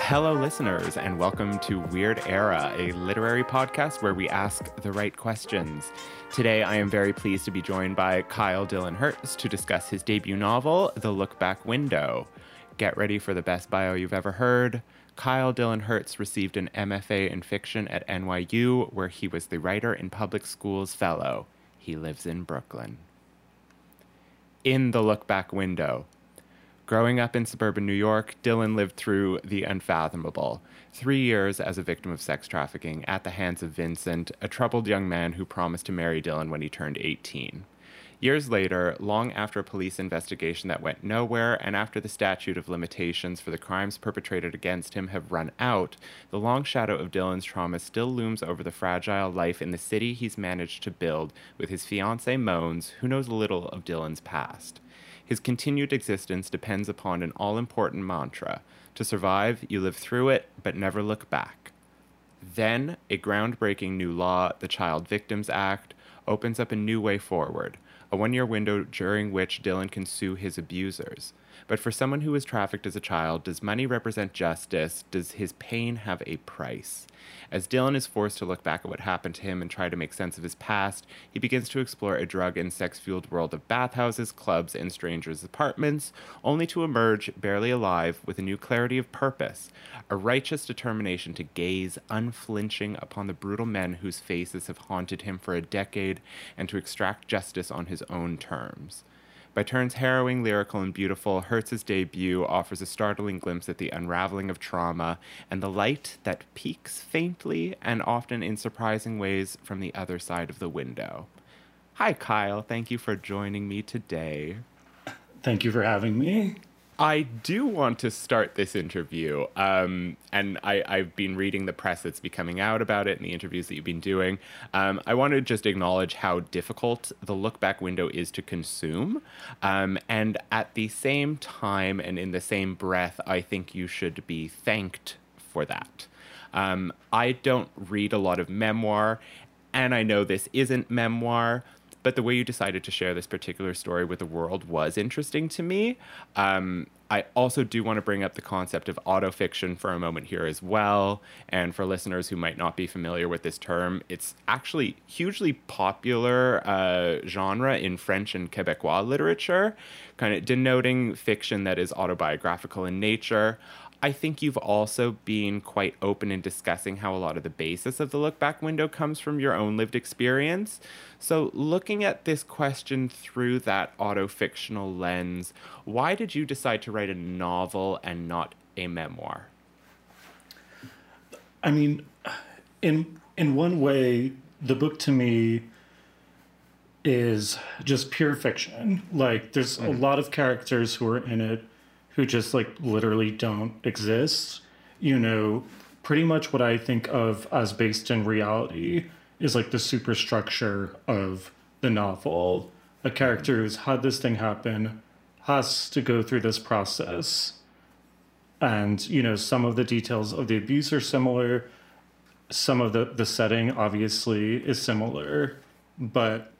Hello, listeners, and welcome to Weird Era, a literary podcast where we ask the right questions. Today, I am very pleased to be joined by Kyle Dillon Hertz to discuss his debut novel, The Lookback Window. Get ready for the best bio you've ever heard. Kyle Dillon Hertz received an MFA in fiction at NYU, where he was the Writer in Public Schools Fellow. He lives in Brooklyn. In The Lookback Window, Growing up in suburban New York, Dylan lived through the unfathomable. Three years as a victim of sex trafficking at the hands of Vincent, a troubled young man who promised to marry Dylan when he turned 18. Years later, long after a police investigation that went nowhere and after the statute of limitations for the crimes perpetrated against him have run out, the long shadow of Dylan's trauma still looms over the fragile life in the city he's managed to build with his fiancee Moans, who knows little of Dylan's past. His continued existence depends upon an all important mantra to survive, you live through it, but never look back. Then, a groundbreaking new law, the Child Victims Act, opens up a new way forward, a one year window during which Dylan can sue his abusers. But for someone who was trafficked as a child, does money represent justice? Does his pain have a price? As Dylan is forced to look back at what happened to him and try to make sense of his past, he begins to explore a drug and sex fueled world of bathhouses, clubs, and strangers' apartments, only to emerge, barely alive, with a new clarity of purpose, a righteous determination to gaze unflinching upon the brutal men whose faces have haunted him for a decade and to extract justice on his own terms. By turns harrowing, lyrical, and beautiful, Hertz's debut offers a startling glimpse at the unraveling of trauma and the light that peeks faintly and often in surprising ways from the other side of the window. Hi, Kyle. Thank you for joining me today. Thank you for having me. I do want to start this interview, um, and I, have been reading the press that's been coming out about it and the interviews that you've been doing. Um, I want to just acknowledge how difficult the look back window is to consume. Um, and at the same time and in the same breath, I think you should be thanked for that. Um, I don't read a lot of memoir, and I know this isn't memoir, but the way you decided to share this particular story with the world was interesting to me. Um, I also do want to bring up the concept of autofiction for a moment here as well. And for listeners who might not be familiar with this term, it's actually hugely popular uh, genre in French and Quebecois literature, kind of denoting fiction that is autobiographical in nature. I think you've also been quite open in discussing how a lot of the basis of the look back window comes from your own lived experience. So, looking at this question through that autofictional lens, why did you decide to write a novel and not a memoir? I mean, in in one way, the book to me is just pure fiction. Like, there's mm. a lot of characters who are in it who just like literally don't exist. You know, pretty much what I think of as based in reality is like the superstructure of the novel. A character who's had this thing happen has to go through this process. And, you know, some of the details of the abuse are similar. Some of the, the setting obviously is similar, but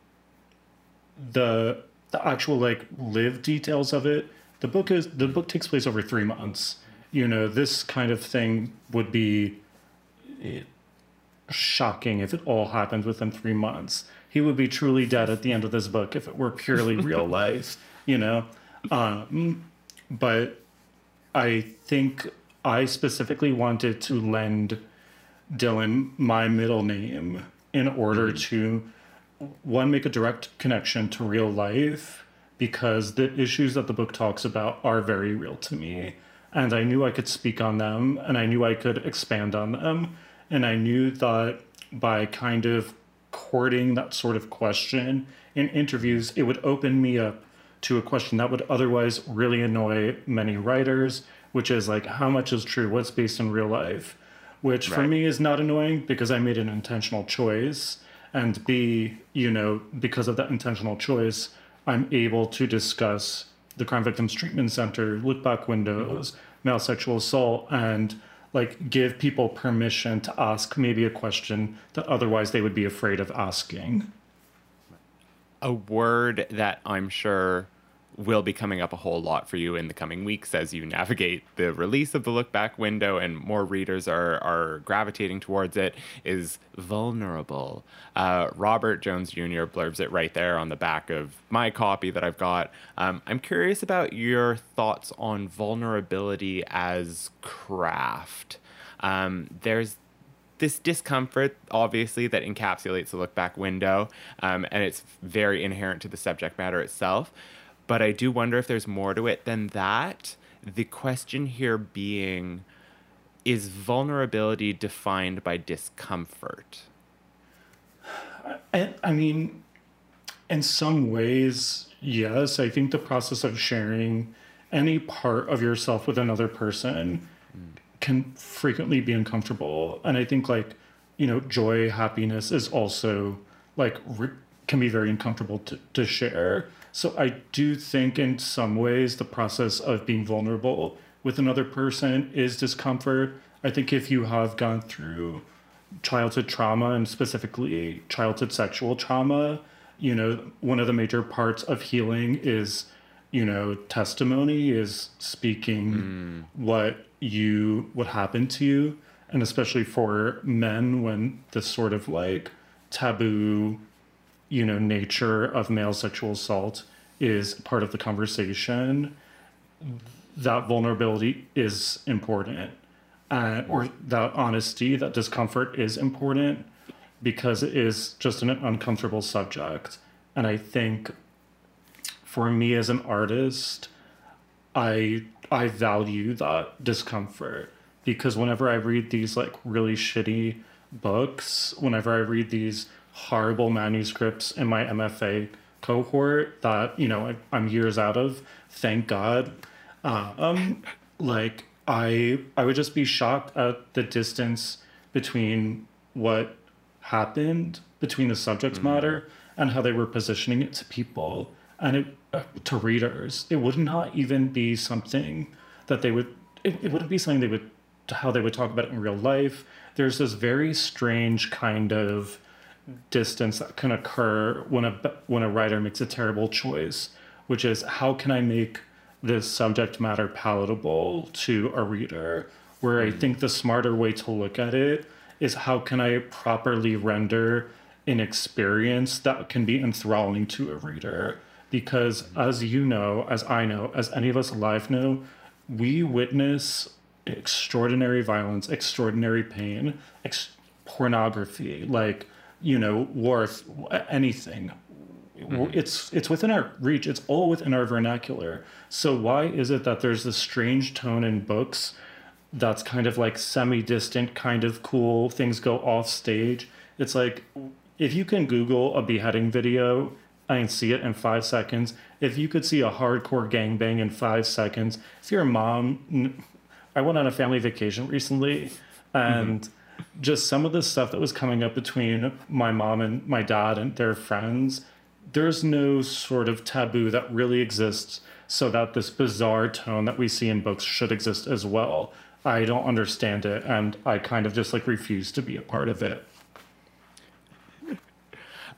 the the actual like live details of it the book is the book takes place over three months. You know, this kind of thing would be eh, shocking if it all happened within three months. He would be truly dead at the end of this book if it were purely real life. You know, um, but I think I specifically wanted to lend Dylan my middle name in order mm-hmm. to one make a direct connection to real life because the issues that the book talks about are very real to me. And I knew I could speak on them and I knew I could expand on them. And I knew that by kind of courting that sort of question in interviews, it would open me up to a question that would otherwise really annoy many writers, which is like, how much is true? What's based in real life? Which right. for me is not annoying because I made an intentional choice. And B, you know, because of that intentional choice, I'm able to discuss the Crime Victims Treatment Center, look back windows, male sexual assault, and like give people permission to ask maybe a question that otherwise they would be afraid of asking. A word that I'm sure will be coming up a whole lot for you in the coming weeks as you navigate the release of the look back window and more readers are, are gravitating towards it is vulnerable. Uh, Robert Jones Jr. blurbs it right there on the back of my copy that I've got. Um, I'm curious about your thoughts on vulnerability as craft. Um, there's this discomfort, obviously, that encapsulates the look back window, um, and it's very inherent to the subject matter itself. But I do wonder if there's more to it than that. The question here being is vulnerability defined by discomfort? I, I mean, in some ways, yes. I think the process of sharing any part of yourself with another person mm. can frequently be uncomfortable. And I think, like, you know, joy, happiness is also like re- can be very uncomfortable to, to share. So I do think in some ways the process of being vulnerable with another person is discomfort. I think if you have gone through childhood trauma and specifically childhood sexual trauma, you know, one of the major parts of healing is, you know, testimony is speaking mm. what you what happened to you and especially for men when this sort of like taboo you know nature of male sexual assault is part of the conversation that vulnerability is important. Uh, or that honesty that discomfort is important because it is just an uncomfortable subject. And i think for me as an artist i i value that discomfort because whenever i read these like really shitty books whenever i read these horrible manuscripts in my MFA cohort that you know I, am years out of. Thank God. Um, like I I would just be shocked at the distance between what happened between the subject mm. matter and how they were positioning it to people and it, uh, to readers. It would not even be something that they would. It, it wouldn't be something they would how they would talk about it in real life. There's this very strange kind of distance that can occur when a when a writer makes a terrible choice, which is how can I make this subject matter palatable to a reader? Where I hmm. think the smarter way to look at it is how can I properly render an experience that can be enthralling to a reader? Because hmm. as you know, as I know, as any of us alive know, we witness extraordinary violence, extraordinary pain, ex- pornography, like you know, worth anything. Mm-hmm. It's it's within our reach. It's all within our vernacular. So why is it that there's this strange tone in books that's kind of like semi-distant, kind of cool? Things go off stage. It's like if you can Google a beheading video and see it in five seconds, if you could see a hardcore gangbang in five seconds, if you're a mom, I went on a family vacation recently, and. Mm-hmm just some of the stuff that was coming up between my mom and my dad and their friends, there's no sort of taboo that really exists so that this bizarre tone that we see in books should exist as well. I don't understand it and I kind of just like refuse to be a part of it.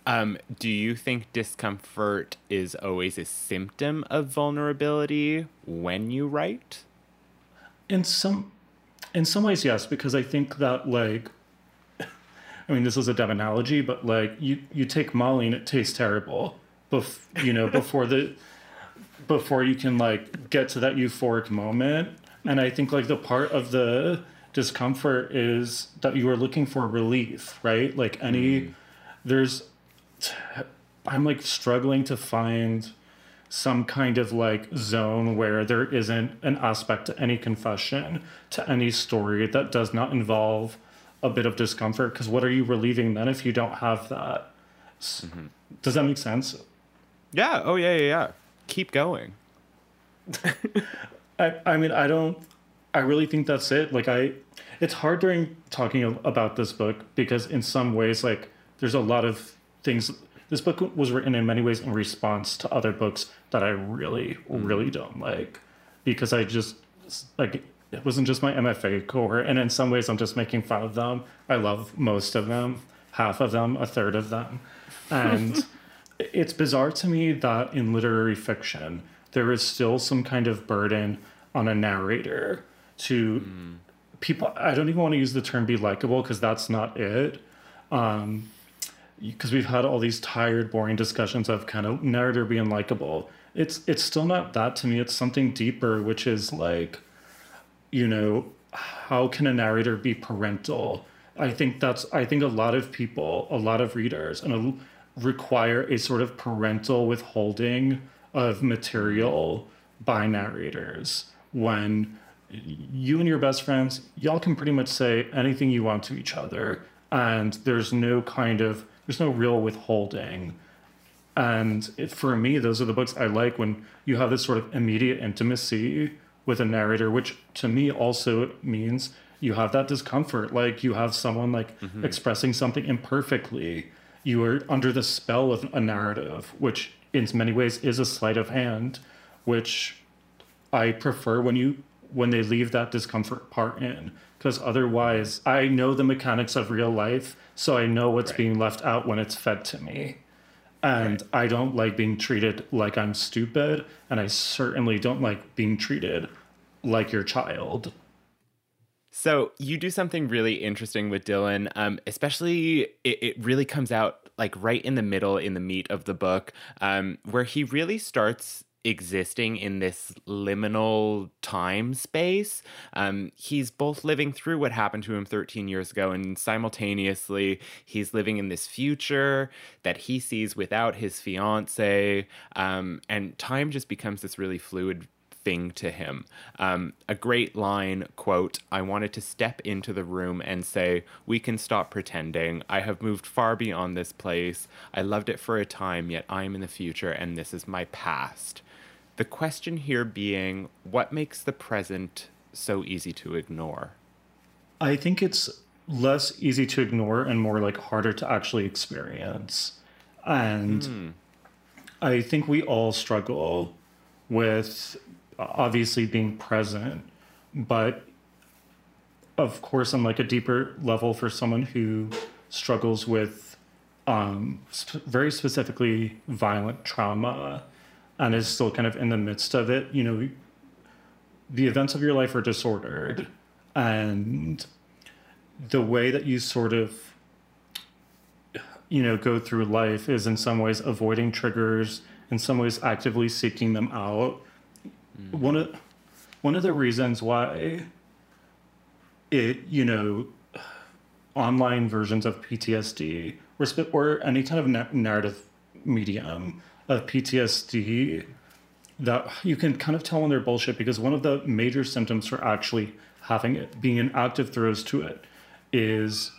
Um, do you think discomfort is always a symptom of vulnerability when you write? In some in some ways, yes, because I think that like, I mean, this is a dumb analogy, but like you you take Molly and it tastes terrible, bef- you know, before the before you can like get to that euphoric moment. And I think like the part of the discomfort is that you are looking for relief, right? Like any, mm. there's, I'm like struggling to find some kind of like zone where there isn't an aspect to any confession, to any story that does not involve a bit of discomfort. Because what are you relieving then if you don't have that? Mm-hmm. Does that make sense? Yeah. Oh, yeah, yeah, yeah. Keep going. I, I mean, I don't, I really think that's it. Like, I, it's hard during talking about this book because in some ways, like, there's a lot of things this book was written in many ways in response to other books that I really, really don't like because I just like it wasn't just my MFA cohort, and in some ways I'm just making fun of them. I love most of them, half of them, a third of them, and it's bizarre to me that in literary fiction there is still some kind of burden on a narrator to mm. people. I don't even want to use the term "be likable" because that's not it. Um, because we've had all these tired, boring discussions of kind of narrator being likable. It's it's still not that to me. It's something deeper, which is like, you know, how can a narrator be parental? I think that's I think a lot of people, a lot of readers, and a, require a sort of parental withholding of material by narrators when you and your best friends y'all can pretty much say anything you want to each other and there's no kind of there's no real withholding. And it, for me those are the books i like when you have this sort of immediate intimacy with a narrator which to me also means you have that discomfort. Like you have someone like mm-hmm. expressing something imperfectly. You are under the spell of a narrative which in many ways is a sleight of hand which i prefer when you when they leave that discomfort part in. Because otherwise I know the mechanics of real life, so I know what's right. being left out when it's fed to me. And right. I don't like being treated like I'm stupid, and I certainly don't like being treated like your child. So you do something really interesting with Dylan, um, especially it, it, really comes out like right in the middle, in the meat of the book, um, where he really starts existing in this liminal time space. Um, he's both living through what happened to him 13 years ago, and simultaneously, he's living in this future that he sees without his fiance. Um, and time just becomes this really fluid thing to him. Um, a great line quote, I wanted to step into the room and say, We can stop pretending. I have moved far beyond this place. I loved it for a time, yet I am in the future, and this is my past. The question here being what makes the present so easy to ignore? I think it's less easy to ignore and more like harder to actually experience. And mm. I think we all struggle with obviously being present, but of course, on like a deeper level, for someone who struggles with um, sp- very specifically violent trauma and is still kind of in the midst of it, you know, the events of your life are disordered. And the way that you sort of, you know, go through life is in some ways avoiding triggers, in some ways actively seeking them out. Mm. One of one of the reasons why it, you know, online versions of PTSD or, or any kind of narrative medium of PTSD that you can kind of tell when they're bullshit because one of the major symptoms for actually having it, being an active throes to it, is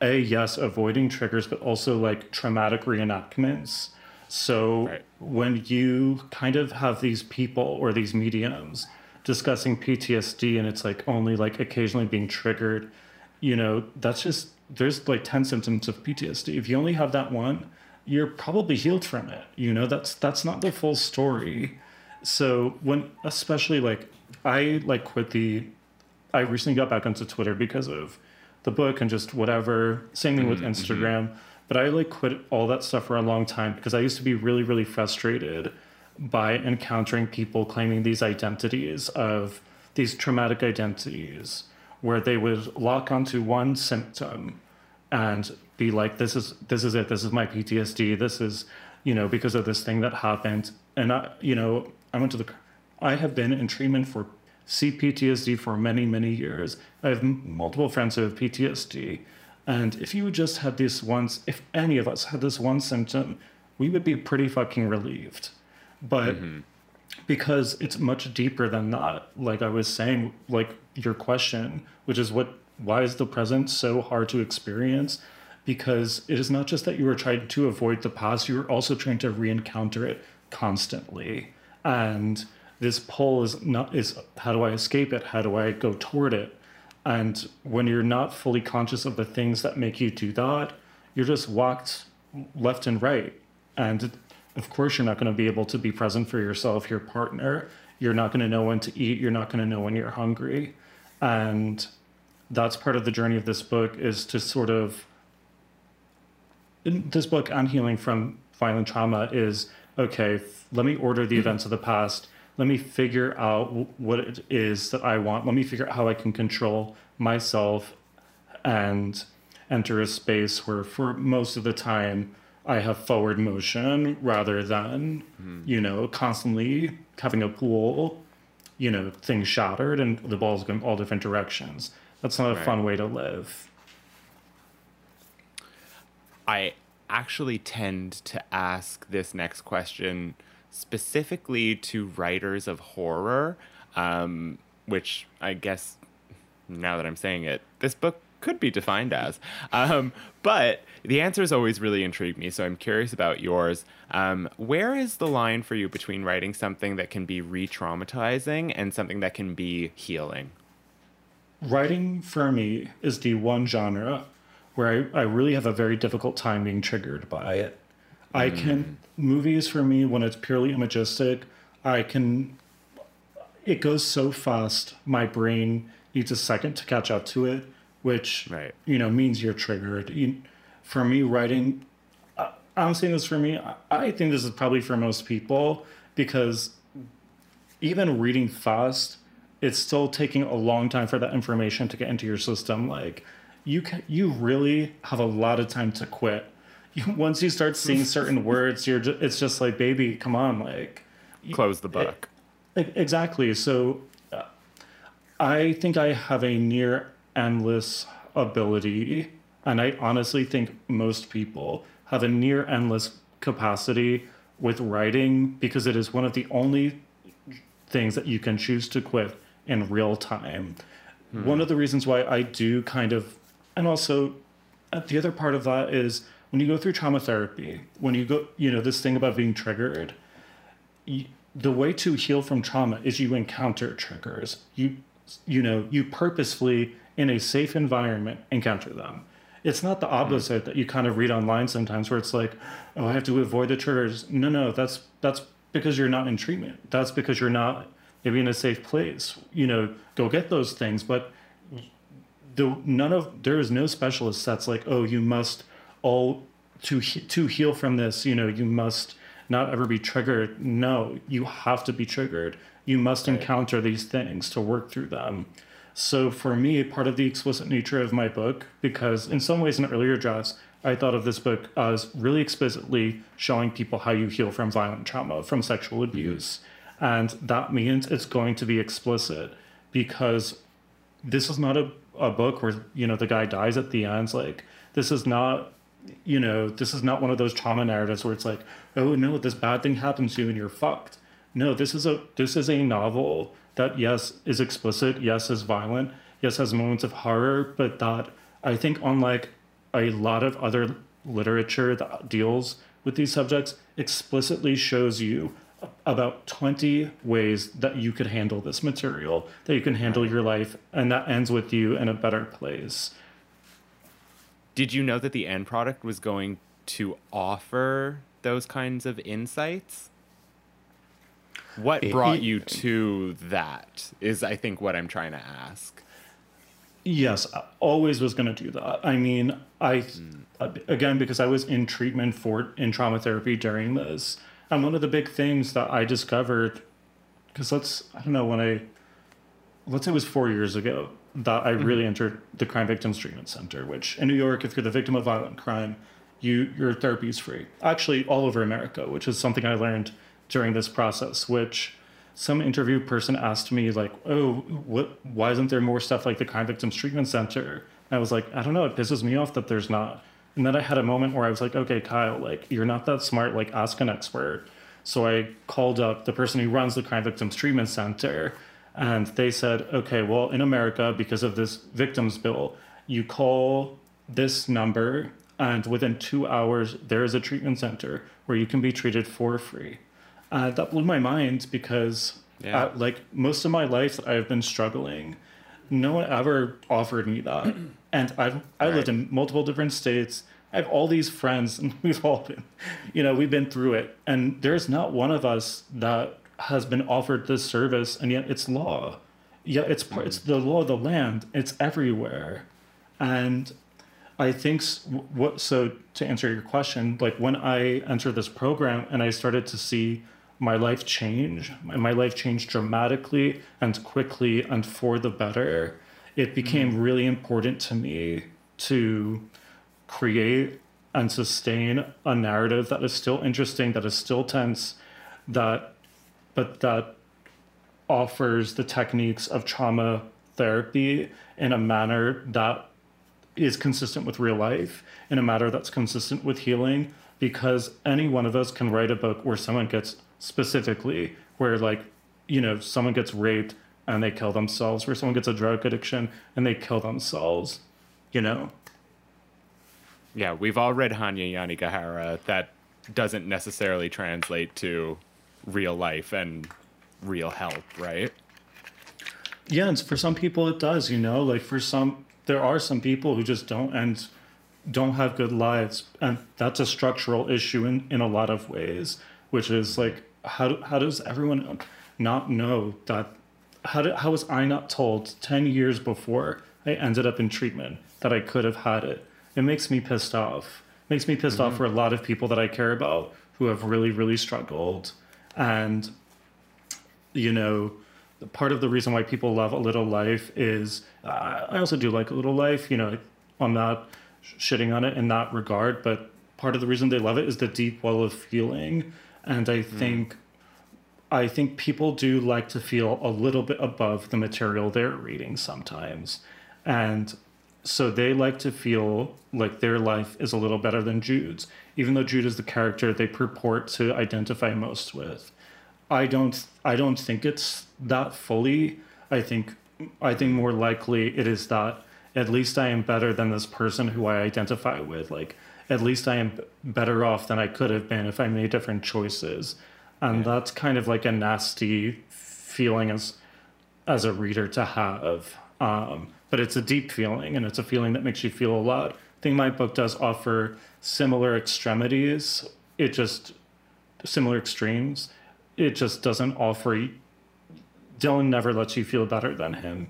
a yes, avoiding triggers, but also like traumatic reenactments. So right. when you kind of have these people or these mediums discussing PTSD and it's like only like occasionally being triggered, you know, that's just there's like 10 symptoms of PTSD. If you only have that one, you're probably healed from it. You know, that's that's not the full story. So when especially like I like quit the I recently got back onto Twitter because of the book and just whatever. Same thing with mm-hmm. Instagram. But I like quit all that stuff for a long time because I used to be really, really frustrated by encountering people claiming these identities of these traumatic identities where they would lock onto one symptom and be like this is this is it this is my ptsd this is you know because of this thing that happened. And i you know i went to the i have been in treatment for cptsd for many many years. I have multiple friends who have ptsd and if you just had this once if any of us had this one symptom we would be pretty fucking relieved. But mm-hmm. because it's much deeper than that like i was saying like your question which is what why is the present so hard to experience because it is not just that you are trying to avoid the past, you are also trying to re-encounter it constantly. And this pull is not is how do I escape it? How do I go toward it? And when you're not fully conscious of the things that make you do that, you're just walked left and right. And of course, you're not going to be able to be present for yourself, your partner. You're not going to know when to eat. You're not going to know when you're hungry. And that's part of the journey of this book is to sort of this book on healing from violent trauma is okay let me order the events of the past let me figure out what it is that i want let me figure out how i can control myself and enter a space where for most of the time i have forward motion rather than mm. you know constantly having a pool you know things shattered and the ball's going all different directions that's not a right. fun way to live I actually tend to ask this next question specifically to writers of horror, um, which I guess now that I'm saying it, this book could be defined as. Um, but the answers always really intrigue me, so I'm curious about yours. Um, where is the line for you between writing something that can be re traumatizing and something that can be healing? Writing for me is the one genre where I, I really have a very difficult time being triggered by it. Mm. I can movies for me when it's purely imagistic, I can it goes so fast my brain needs a second to catch up to it, which right. you know means you're triggered. You, for me, writing, I'm saying this for me. I think this is probably for most people because even reading fast, it's still taking a long time for that information to get into your system. Like you can you really have a lot of time to quit. You, once you start seeing certain words, you're just, it's just like, baby, come on, like close the book. It, exactly. So, uh, I think I have a near endless ability, and I honestly think most people have a near endless capacity with writing because it is one of the only things that you can choose to quit in real time. Hmm. One of the reasons why I do kind of and also uh, the other part of that is when you go through trauma therapy when you go you know this thing about being triggered you, the way to heal from trauma is you encounter triggers. You you know you purposefully in a safe environment encounter them. It's not the mm-hmm. opposite that you kind of read online sometimes where it's like oh i have to avoid the triggers. No no that's that's because you're not in treatment. That's because you're not maybe in a safe place. You know go get those things. But the none of there is no specialist that's like oh you must all to to heal from this you know you must not ever be triggered. No you have to be triggered. You must right. encounter these things to work through them. So for me part of the explicit nature of my book because in some ways in earlier drafts i thought of this book as really explicitly showing people how you heal from violent trauma from sexual mm-hmm. abuse. And that means it's going to be explicit because this is not a a book where you know the guy dies at the end. It's like this is not you know this is not one of those trauma narratives where it's like oh no this bad thing happens to you and you're fucked. No, this is a this is a novel that yes is explicit, yes is violent, yes has moments of horror, but that I think unlike a lot of other literature that deals with these subjects explicitly shows you about 20 ways that you could handle this material, that you can handle your life, and that ends with you in a better place. Did you know that the end product was going to offer those kinds of insights? What brought you to that is, I think, what I'm trying to ask. Yes, I always was going to do that. I mean, I, mm. again, because I was in treatment for in trauma therapy during this, and one of the big things that I discovered, because let's, I don't know, when I, let's say it was four years ago that I mm-hmm. really entered the Crime Victims Treatment Center, which in New York, if you're the victim of violent crime, you your therapy is free. Actually, all over America, which is something I learned during this process, which some interview person asked me like, "Oh, what? Why isn't there more stuff like the Crime Victims Treatment Center?" And I was like, "I don't know. It pisses me off that there's not." And then I had a moment where I was like, okay, Kyle, like, you're not that smart. Like, ask an expert. So I called up the person who runs the Crime Victims Treatment Center. And they said, okay, well, in America, because of this victims bill, you call this number, and within two hours, there is a treatment center where you can be treated for free. Uh, that blew my mind because, yeah. uh, like, most of my life, I've been struggling. No one ever offered me that. And I've I right. lived in multiple different states. I have all these friends, and we've all been, you know, we've been through it, and there's not one of us that has been offered this service, and yet it's law. Yeah, it's part, it's mm-hmm. the law of the land. It's everywhere, and I think what. So to answer your question, like when I entered this program and I started to see my life change, my life changed dramatically and quickly and for the better. It became mm-hmm. really important to me to create and sustain a narrative that is still interesting, that is still tense, that but that offers the techniques of trauma therapy in a manner that is consistent with real life, in a manner that's consistent with healing, because any one of us can write a book where someone gets specifically where like, you know, someone gets raped and they kill themselves, where someone gets a drug addiction and they kill themselves, you know? Yeah, we've all read Hanya Yanagihara. That doesn't necessarily translate to real life and real help, right? Yeah, and for some people it does, you know, like for some there are some people who just don't and don't have good lives and that's a structural issue in, in a lot of ways, which is like how how does everyone not know that how do, how was I not told 10 years before I ended up in treatment that I could have had it? It makes me pissed off. It makes me pissed mm-hmm. off for a lot of people that I care about who have really really struggled and you know part of the reason why people love a little life is uh, I also do like a little life, you know, I'm not shitting on it in that regard, but part of the reason they love it is the deep well of feeling and I hmm. think I think people do like to feel a little bit above the material they're reading sometimes. And so they like to feel like their life is a little better than Jude's, even though Jude is the character they purport to identify most with. I don't I don't think it's that fully. I think I think more likely it is that at least I am better than this person who I identify with. Like at least I am better off than I could have been if I made different choices. And yeah. that's kind of like a nasty feeling as as a reader to have. Um, but it's a deep feeling and it's a feeling that makes you feel a lot. I think my book does offer similar extremities. It just similar extremes. It just doesn't offer Dylan never lets you feel better than him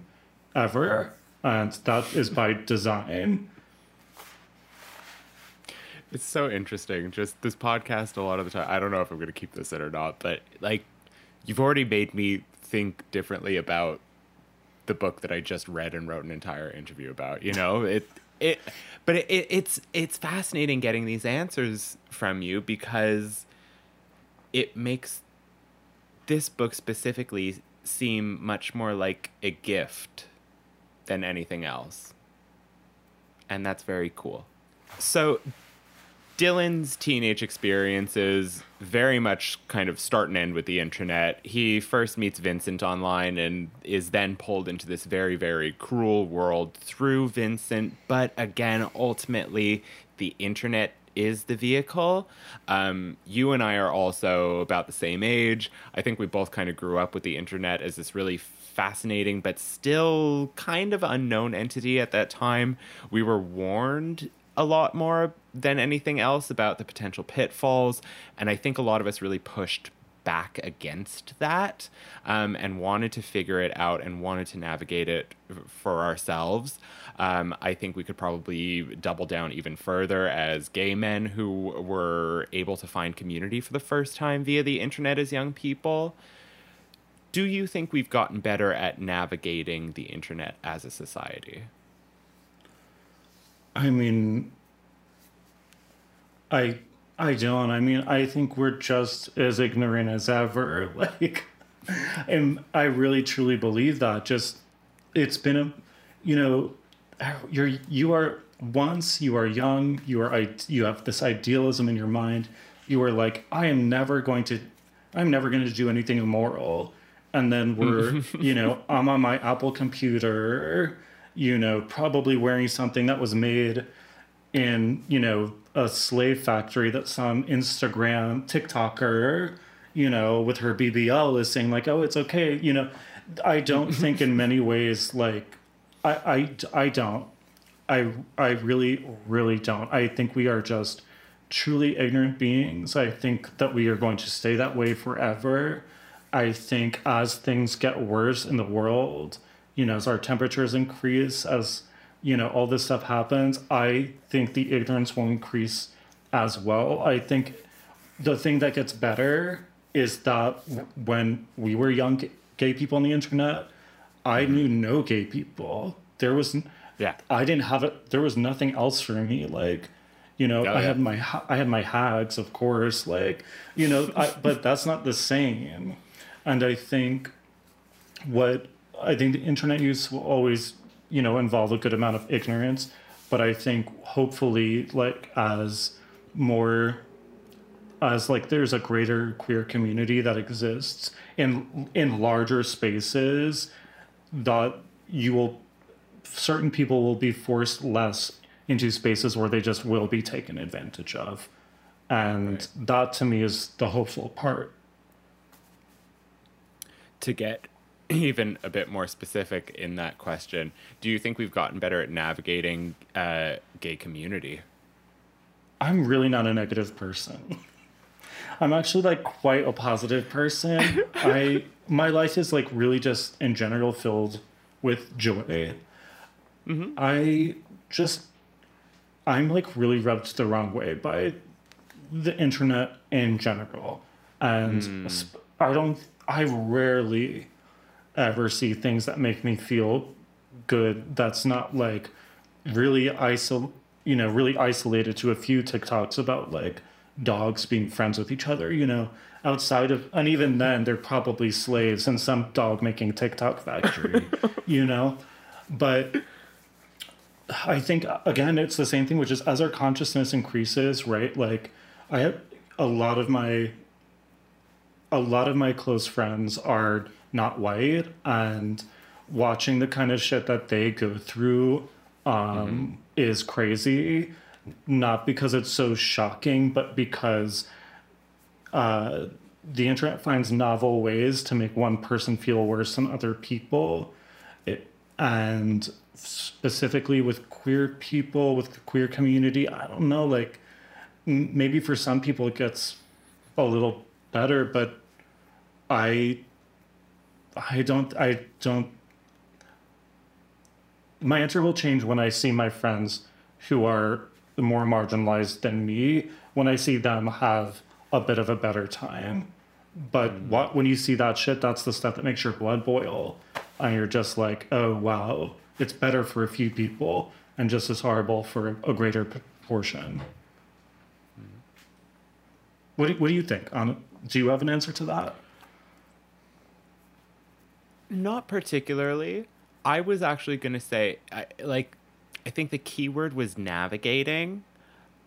ever. And that is by design. It's so interesting. Just this podcast, a lot of the time, I don't know if I'm going to keep this in or not, but like, you've already made me think differently about the book that I just read and wrote an entire interview about. You know, it, it, but it, it, it's it's fascinating getting these answers from you because it makes this book specifically seem much more like a gift than anything else. And that's very cool. So, Dylan's teenage experiences very much kind of start and end with the internet. He first meets Vincent online and is then pulled into this very, very cruel world through Vincent. But again, ultimately, the internet is the vehicle. Um, you and I are also about the same age. I think we both kind of grew up with the internet as this really fascinating but still kind of unknown entity at that time. We were warned a lot more than anything else about the potential pitfalls. And I think a lot of us really pushed back against that um, and wanted to figure it out and wanted to navigate it for ourselves. Um, I think we could probably double down even further as gay men who were able to find community for the first time via the internet as young people. Do you think we've gotten better at navigating the internet as a society? I mean, I I don't. I mean, I think we're just as ignorant as ever. Like, and I really truly believe that. Just it's been a, you know, you're you are once you are young, you are you have this idealism in your mind. You are like, I am never going to, I'm never going to do anything immoral. And then we're, you know, I'm on my Apple computer you know, probably wearing something that was made in, you know, a slave factory that some Instagram TikToker, you know, with her BBL is saying like, oh, it's okay. You know, I don't think in many ways like I, I, I don't. I I really really don't. I think we are just truly ignorant beings. I think that we are going to stay that way forever. I think as things get worse in the world, you know, as our temperatures increase, as you know, all this stuff happens, I think the ignorance will increase as well. I think the thing that gets better is that when we were young gay people on the internet, I mm-hmm. knew no gay people. There was Yeah. I didn't have it. There was nothing else for me. Like, you know, Oh, I yeah. had my I had my hags, of course. Like, you know, I, but that's not the same. And I think what I think the internet use will always, you know, involve a good amount of ignorance. But I think hopefully, like as more as like there's a greater queer community that exists in in larger spaces that you will certain people will be forced less into spaces where they just will be taken advantage of and that to me is the hopeful part To get even a bit more specific in that question, do you think we've gotten better at navigating uh, gay community? i'm really not a negative person. I'm actually like quite a positive person. I my life is like really just in general filled with joy. Mm-hmm. Mm-hmm. I just i'm like really rubbed the wrong way by the internet in general. And sp- i don't i rarely ever see things that make me feel good that's not like really isol you know really isolated to a few tiktoks about like dogs being friends with each other you know outside of and even then they're probably slaves in some dog making tiktok factory you know but I think again it's the same thing, which is as our consciousness increases, right? Like I have a lot of my a lot of my close friends are not white and watching the kind of shit that they go through um, is crazy. Not because it's so shocking, but because uh, the internet finds novel ways to make one person feel worse than other people. It, and specifically with queer people, with the queer community, I don't know, like m- maybe for some people it gets a little better, but I I don't I don't my answer will change when I see my friends who are more marginalized than me, when I see them have a bit of a better time. But mm. what when you see that shit, that's the stuff that makes your blood boil. And you're just like, oh wow, it's better for a few people and just as horrible for a greater portion. Mm-hmm. What do, what do you think? On, do you have an answer to that? Not particularly. I was actually going to say, I, like, I think the key word was navigating.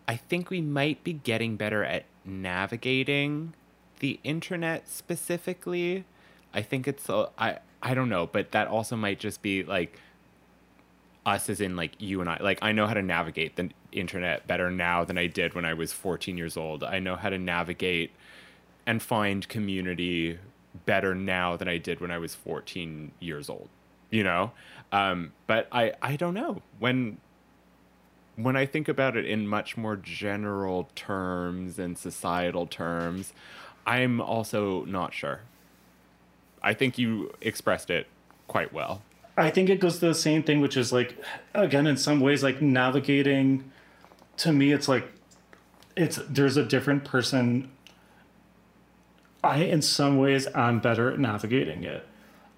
I think we might be getting better at navigating the internet specifically. I think it's, a- I, I don't know, but that also might just be like us as in like you and I. Like, I know how to navigate the internet better now than I did when I was 14 years old. I know how to navigate and find community better now than I did when I was 14 years old, you know? Um, but I, I don't know. When when I think about it in much more general terms and societal terms, I'm also not sure. I think you expressed it quite well. I think it goes to the same thing, which is like, again, in some ways, like navigating. To me, it's like, it's there's a different person. I, in some ways, I'm better at navigating it.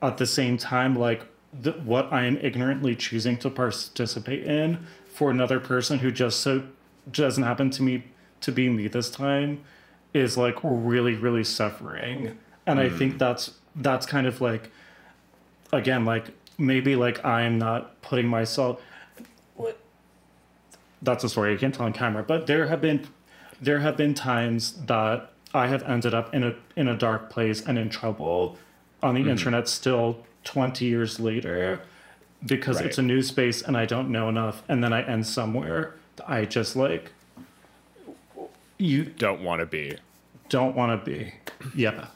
At the same time, like the, what I am ignorantly choosing to participate in for another person who just so doesn't happen to me to be me this time is like really really suffering and i think hmm. that's that's kind of like again like maybe like i'm not putting myself what that's a story i can't tell on camera but there have been there have been times that i have ended up in a in a dark place and in trouble on the mm-hmm. internet still 20 years later because Right. it's a new space and i don't know enough and then i end somewhere i just like you Don't want to be. don't want to be yeah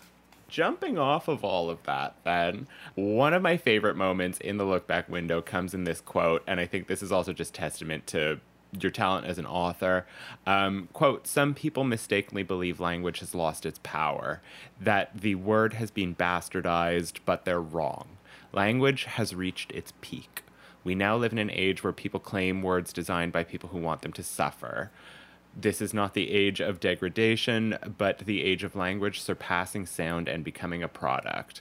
jumping off of all of that, then, one of my favorite moments in the look back window comes in this quote, and I think this is also just testament to your talent as an author. Um, quote, some people mistakenly believe language has lost its power, that the word has been bastardized, but they're wrong. Language has reached its peak. We now live in an age where people claim words designed by people who want them to suffer. This is not the age of degradation, but the age of language surpassing sound and becoming a product.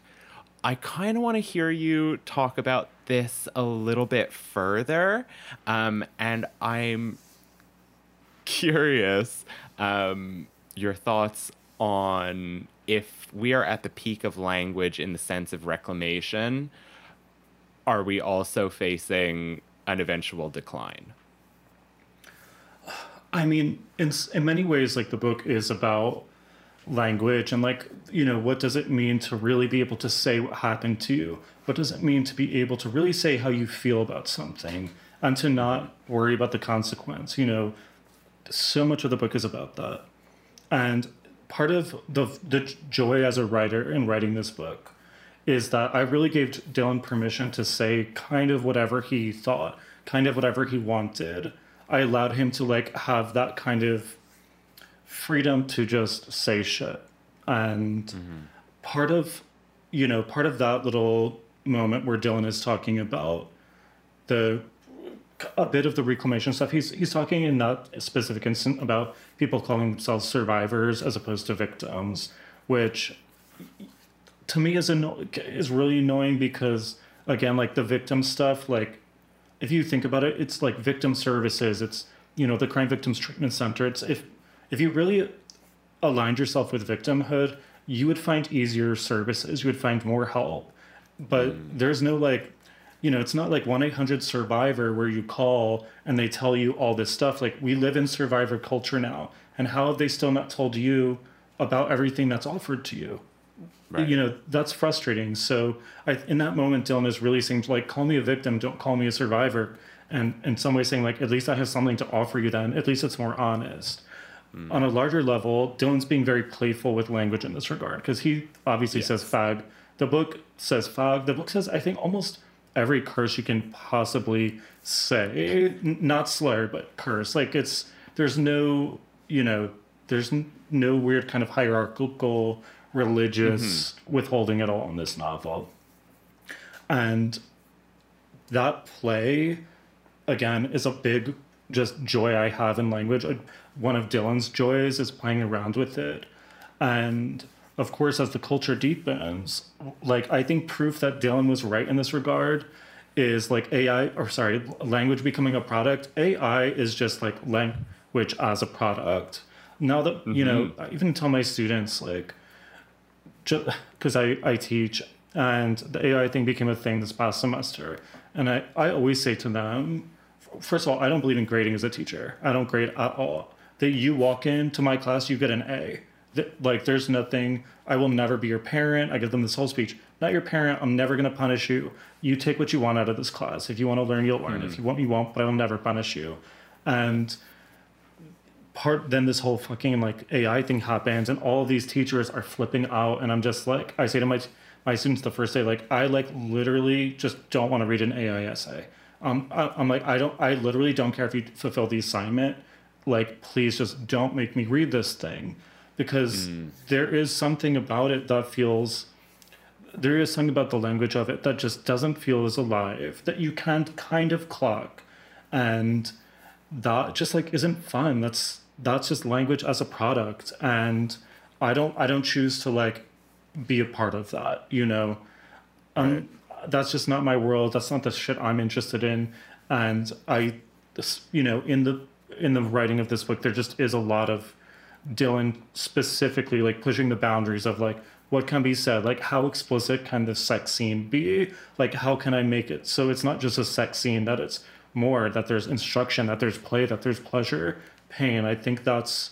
I kind of want to hear you talk about this a little bit further. Um, and I'm curious um, your thoughts on if we are at the peak of language in the sense of reclamation, are we also facing an eventual decline? I mean, in in many ways, like the book is about language and like you know what does it mean to really be able to say what happened to you? What does it mean to be able to really say how you feel about something and to not worry about the consequence? You know so much of the book is about that. And part of the the joy as a writer in writing this book is that I really gave Dylan permission to say kind of whatever he thought kind of whatever he wanted. I allowed him to like have that kind of freedom to just say shit. And mm-hmm. part of, you know, part of that little moment where Dylan is talking about the a bit of the reclamation stuff. He's he's talking in that specific instant about people calling themselves survivors as opposed to victims, which to me is anno- is really annoying because again, like the victim stuff, like if you think about it, it's like victim services. It's you know the crime victims treatment center. It's if if you really aligned yourself with victimhood, you would find easier services, you would find more help. But mm. there's no like, you know, it's not like 1 800 Survivor where you call and they tell you all this stuff. Like, we live in survivor culture now. And how have they still not told you about everything that's offered to you? Right. You know, that's frustrating. So, I, in that moment, Dylan is really saying, like, call me a victim, don't call me a survivor. And in some way, saying, like, at least I have something to offer you then. At least it's more honest. Mm. On a larger level, Dylan's being very playful with language in this regard because he obviously yes. says fag. The book says fag. The book says, I think, almost every curse you can possibly say. Not slur, but curse. Like it's, there's no, you know, there's no weird kind of hierarchical religious mm-hmm. withholding at all in this novel. And that play, again, is a big just joy I have in language one of Dylan's joys is playing around with it. And of course, as the culture deepens, like I think proof that Dylan was right in this regard is like AI, or sorry, language becoming a product. AI is just like language as a product. Now that, mm-hmm. you know, mm-hmm. I even tell my students, like, because I, I teach, and the AI thing became a thing this past semester. And I, I always say to them, first of all, I don't believe in grading as a teacher. I don't grade at all that you walk into my class, you get an A. That, like, there's nothing, I will never be your parent. I give them this whole speech. Not your parent. I'm never going to punish you. You take what you want out of this class. If you want to learn, you'll learn. Mm. If you want, you won't, but I will never punish you. And part, then this whole fucking like AI thing happens, and all these teachers are flipping out. And I'm just like, I say to my, my students the first day, like, I like literally just don't want to read an AI essay. Um, I, I'm like, I don't, I literally don't care if you fulfill the assignment. Like please just don't make me read this thing. Because mm. there is something about it that feels there is something about the language of it that just doesn't feel as alive that you can't kind of clock. And that just like isn't fun. That's that's just language as a product. And i don't i don't choose to like be a part of that you know? Um right. That's just not my world that's not the shit i'm interested in and i you know in the in the writing of this book, there just is a lot of Dylan specifically like pushing the boundaries of like what can be said, like how explicit can the sex scene be? Like how can I make it so it's not just a sex scene, that it's more, that there's instruction, that there's play, that there's pleasure, pain. I think that's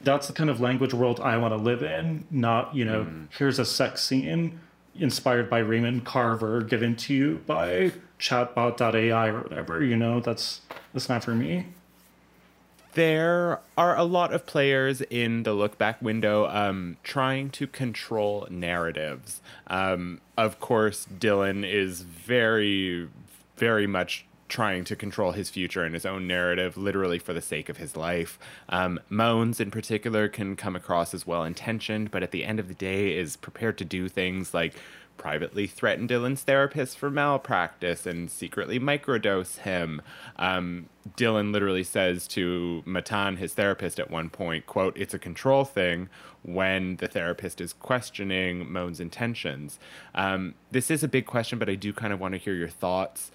that's the kind of language world I want to live in. Not, you know, mm. here's a sex scene inspired by Raymond Carver, given to you by chatbot.ai or whatever, you know, that's that's not for me there are a lot of players in the Lookback Window um, trying to control narratives. Um, of course, Dylan is very, very much trying to control his future and his own narrative, literally for the sake of his life. Um, Moans, in particular, can come across as well intentioned, but at the end of the day, is prepared to do things like privately threaten Dylan's therapist for malpractice and secretly microdose him. Um, Dylan literally says to Matan, his therapist, at one point, quote, it's a control thing when the therapist is questioning Moan's intentions. Um, this is a big question, but I do kind of want to hear your thoughts.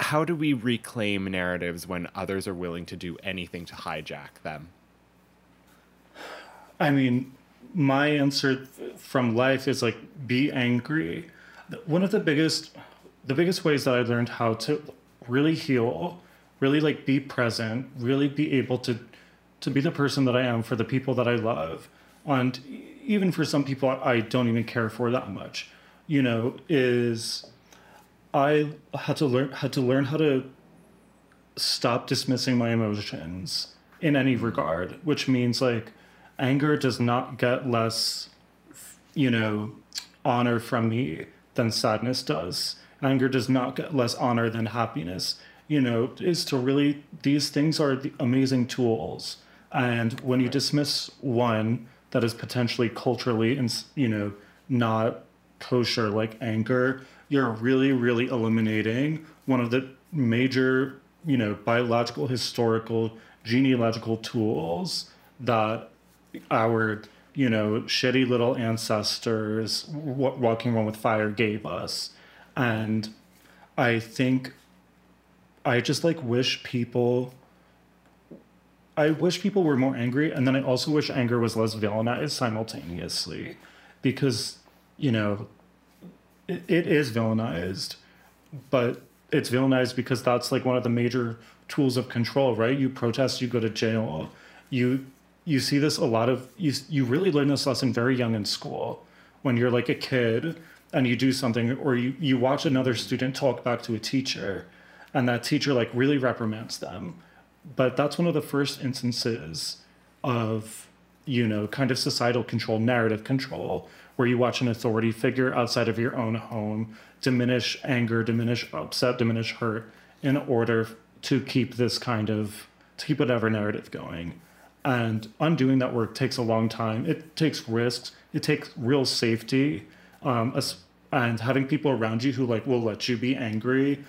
How do we reclaim narratives when others are willing to do anything to hijack them? I mean, my answer from life is like be angry. One of the biggest the biggest ways that I learned how to really heal, really like be present, really be able to to be the person that I am for the people that I love. And even for some people I don't even care for that much, you know, is I had to learn had to learn how to stop dismissing my emotions in any regard, which means like anger does not get less, you know, honor from me than sadness does. Anger does not get less honor than happiness. You know, is to really, these things are the amazing tools. And when you dismiss one that is potentially culturally and, you know, not kosher like anger, you're really, really eliminating one of the major, you know, biological, historical, genealogical tools that our you know shitty little ancestors w- walking around with fire gave us. And i think i just like wish people i wish people were more angry and then i also wish anger was less villainized simultaneously. Because you know it, it is villainized but it's villainized because that's like one of the major tools of control right? You protest you go to jail. You you see this a lot of you you really learn this lesson very young in school when you're like a kid and you do something or you you watch another student talk back to a teacher and that teacher like really reprimands them. But that's one of the first instances of you know kind of societal control narrative control where you watch an authority figure outside of your own home diminish anger diminish upset diminish hurt in order to keep this kind of to keep whatever narrative going and undoing that work takes a long time. It takes risks. It takes real safety, um, and having people around you who like will let you be angry.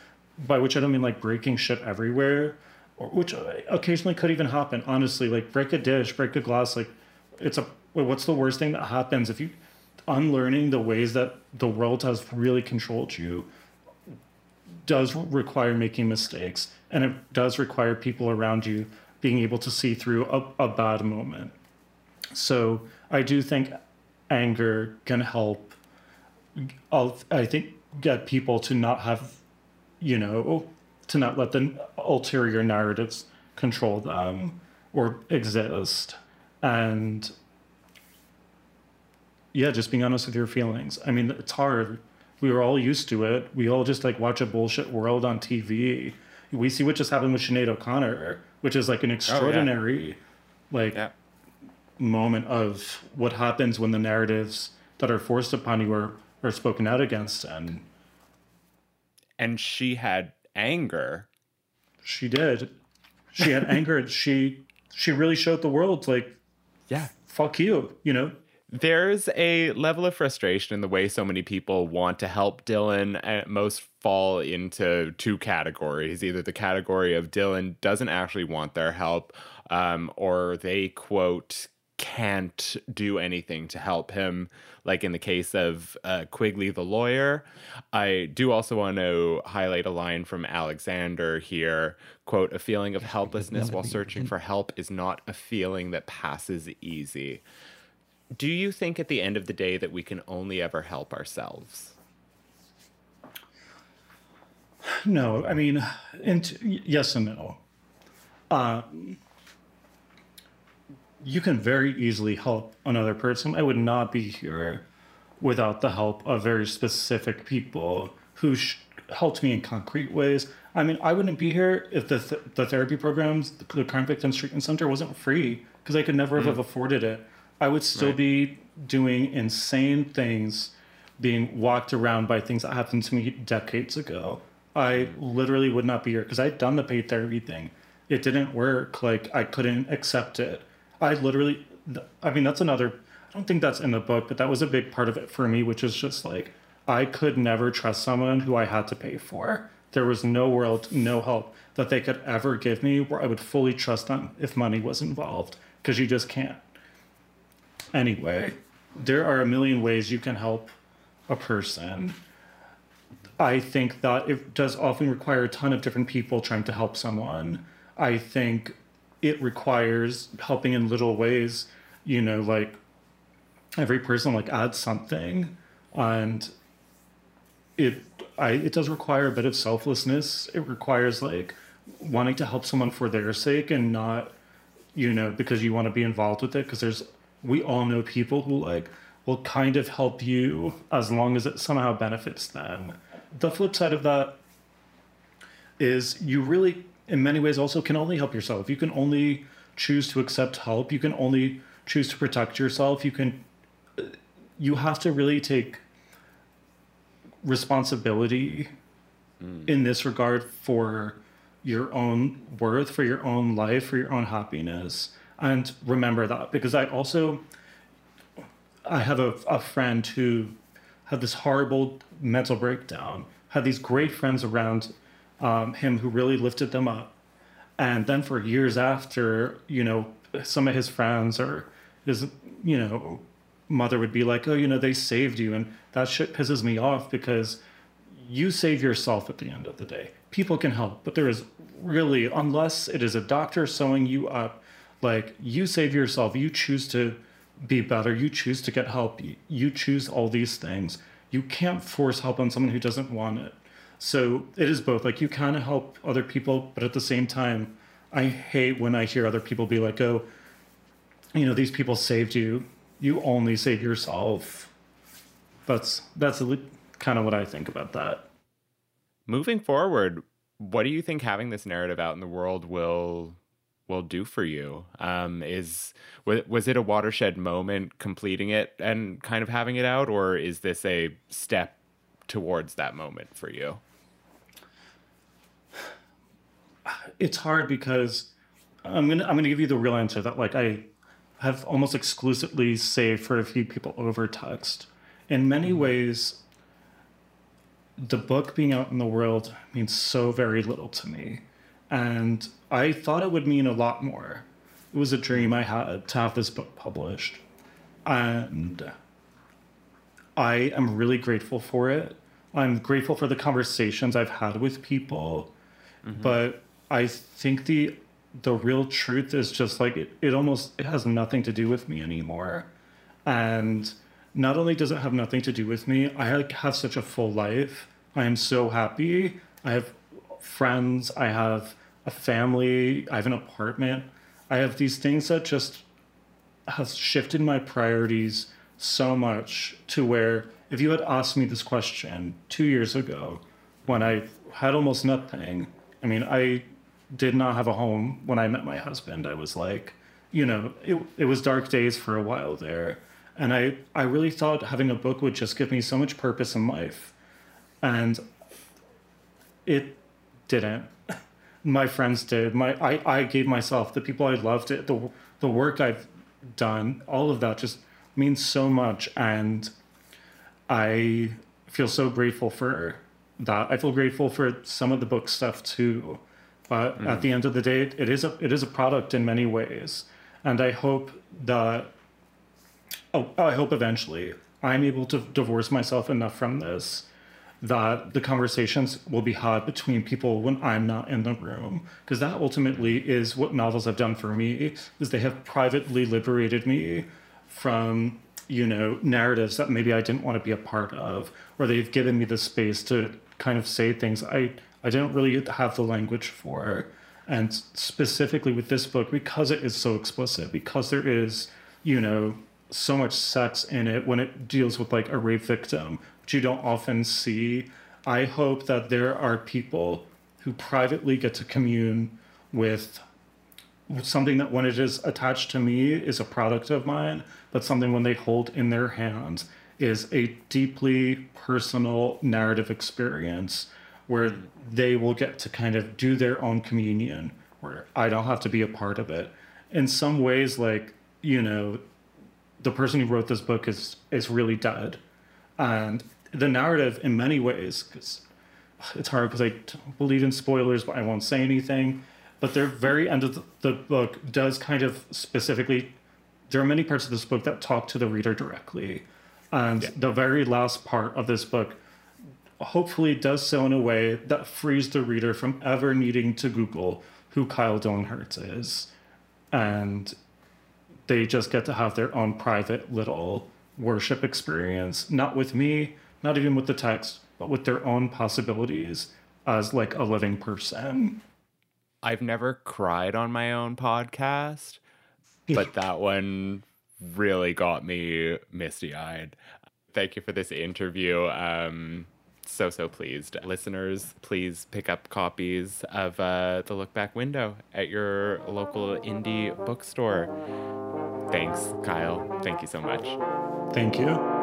By which I don't mean like breaking shit everywhere, or, which occasionally could even happen. Honestly, like break a dish, break a glass. Like it's a what's the worst thing that happens if you unlearning the ways that the world has really controlled you does require making mistakes and it does require people around you being able to see through a, a bad moment. So I do think anger can help. I think get people to not have, you know, to not let the ulterior narratives control them or exist, and yeah, just being honest with your feelings. I mean, it's hard. We were all used to it. We all just like watch a bullshit world on TV. We see what just happened with Sinead O'Connor which is like an extraordinary, oh, yeah. like, yeah. moment of what happens when the narratives that are forced upon you are are spoken out against, and and she had anger. She did. She had anger. She she really showed the world like, yeah, fuck you, you know there's a level of frustration in the way so many people want to help Dylan. And most fall into two categories either the category of Dylan doesn't actually want their help, um, or they quote, can't do anything to help him, like in the case of uh, Quigley the lawyer. I do also want to highlight a line from Alexander here quote, a feeling of helplessness while searching for help is not a feeling that passes easy do you think at the end of the day that we can only ever help ourselves? No, I mean, and yes and no. Um, you can very easily help another person. I would not be here without the help of very specific people who sh- helped me in concrete ways. I mean, I wouldn't be here if the th- the therapy programs, the, the Crime Victims Treatment Center, wasn't free because I could never have mm. afforded it. I would still Right. be doing insane things, being walked around by things that happened to me decades ago. I literally would not be here because I'd done the paid therapy thing. It didn't work. Like I couldn't accept it. I literally, I mean, that's another. I don't think that's in the book, but that was a big part of it for me, which is just like I could never trust someone who I had to pay for. There was no world, no help that they could ever give me where I would fully trust them if money was involved, because you just can't. Anyway, there are a million ways you can help a person. I think that it does often require a ton of different people trying to help someone. I think it requires helping in little ways, you know, like every person like adds something and it I it does require a bit of selflessness. It requires like wanting to help someone for their sake and not, you know, because you want to be involved with it. Because there's we all know people who like will kind of help you as long as it somehow benefits them. The flip side of that is you really in many ways also can only help yourself. You can only choose to accept help. You can only choose to protect yourself. You can uh, you have to really take responsibility hmm. in this regard for your own worth, for your own life, for your own happiness. And remember that because I also I have a, a friend who had this horrible mental breakdown, had these great friends around um, him who really lifted them up. And then for years after, you know, some of his friends or his, you know, mother would be like, oh, you know, they saved you. And that shit pisses me off because you save yourself at the end of the day. People can help, but there is really, unless it is a doctor sewing you up, like you save yourself, you choose to be better, you choose to get help, you- choose all these things. You can't force help on someone who doesn't want it. So it is both. Like you kind of help other people, but at the same time, I hate when I hear other people be like, oh, you know, these people saved you. You only save yourself. That's that's kind of what I think about that. Moving forward, what do you think having this narrative out in the world will will do for you? Um, is was, was it a watershed moment completing it and kind of having it out, or is this a step towards that moment for you? It's hard because I'm gonna I'm gonna give you the real answer that like I have almost exclusively saved for a few people over text. In many mm-hmm. ways, the book being out in the world means so very little to me. And I thought it would mean a lot more. It was a dream I had to have this book published. And mm-hmm. I am really grateful for it. I'm grateful for the conversations I've had with people. Mm-hmm. But I think the the real truth is just like it, it almost it has nothing to do with me anymore. And not only does it have nothing to do with me, I have such a full life. I am so happy. I have friends, I have a family, I have an apartment. I have these things that just has shifted my priorities so much to where if you had asked me this question two years ago when I had almost nothing, I mean, I did not have a home when I met my husband. I was like, you know, it, it was dark days for a while there. And I, I really thought having a book would just give me so much purpose in life. And it didn't. My friends did. My I, I gave myself the people I loved it, the the work I've done, all of that just means so much and I feel so grateful for that. I feel grateful for some of the book stuff too. But at mm-hmm. the end of the day, it, it is a it is a product in many ways. And I hope that oh, I hope eventually I'm able to divorce myself enough from this that the conversations will be had between people when I'm not in the room. Because that ultimately is what novels have done for me is they have privately liberated me from you know narratives that maybe I didn't want to be a part of or they've given me the space to kind of say things. I I didn't really have the language for and specifically with this book because it is so explicit because there is you know so much sex in it when it deals with like a rape victim which you don't often see I hope that there are people who privately get to commune with something that when it is attached to me is a product of mine, but something when they hold in their hands is a deeply personal narrative experience where they will get to kind of do their own communion, where I don't have to be a part of it. In some ways, like, you know, the person who wrote this book is is really dead. And the narrative in many ways, because it's hard because I don't believe in spoilers, but I won't say anything. But the very end of the, the book does kind of specifically, there are many parts of this book that talk to the reader directly. And yeah. the very last part of this book hopefully does so in a way that frees the reader from ever needing to Google who Kyle Dillon is. And they just get to have their own private little worship experience, not with me, not even with the text, but with their own possibilities as like a living person. I've never cried on my own podcast, but that one really got me misty eyed. Thank you for this interview. Um, so, so pleased. Listeners, please pick up copies of uh, The Lookback Window at your local indie bookstore. Thanks, Kyle. Thank you so much. Thank you.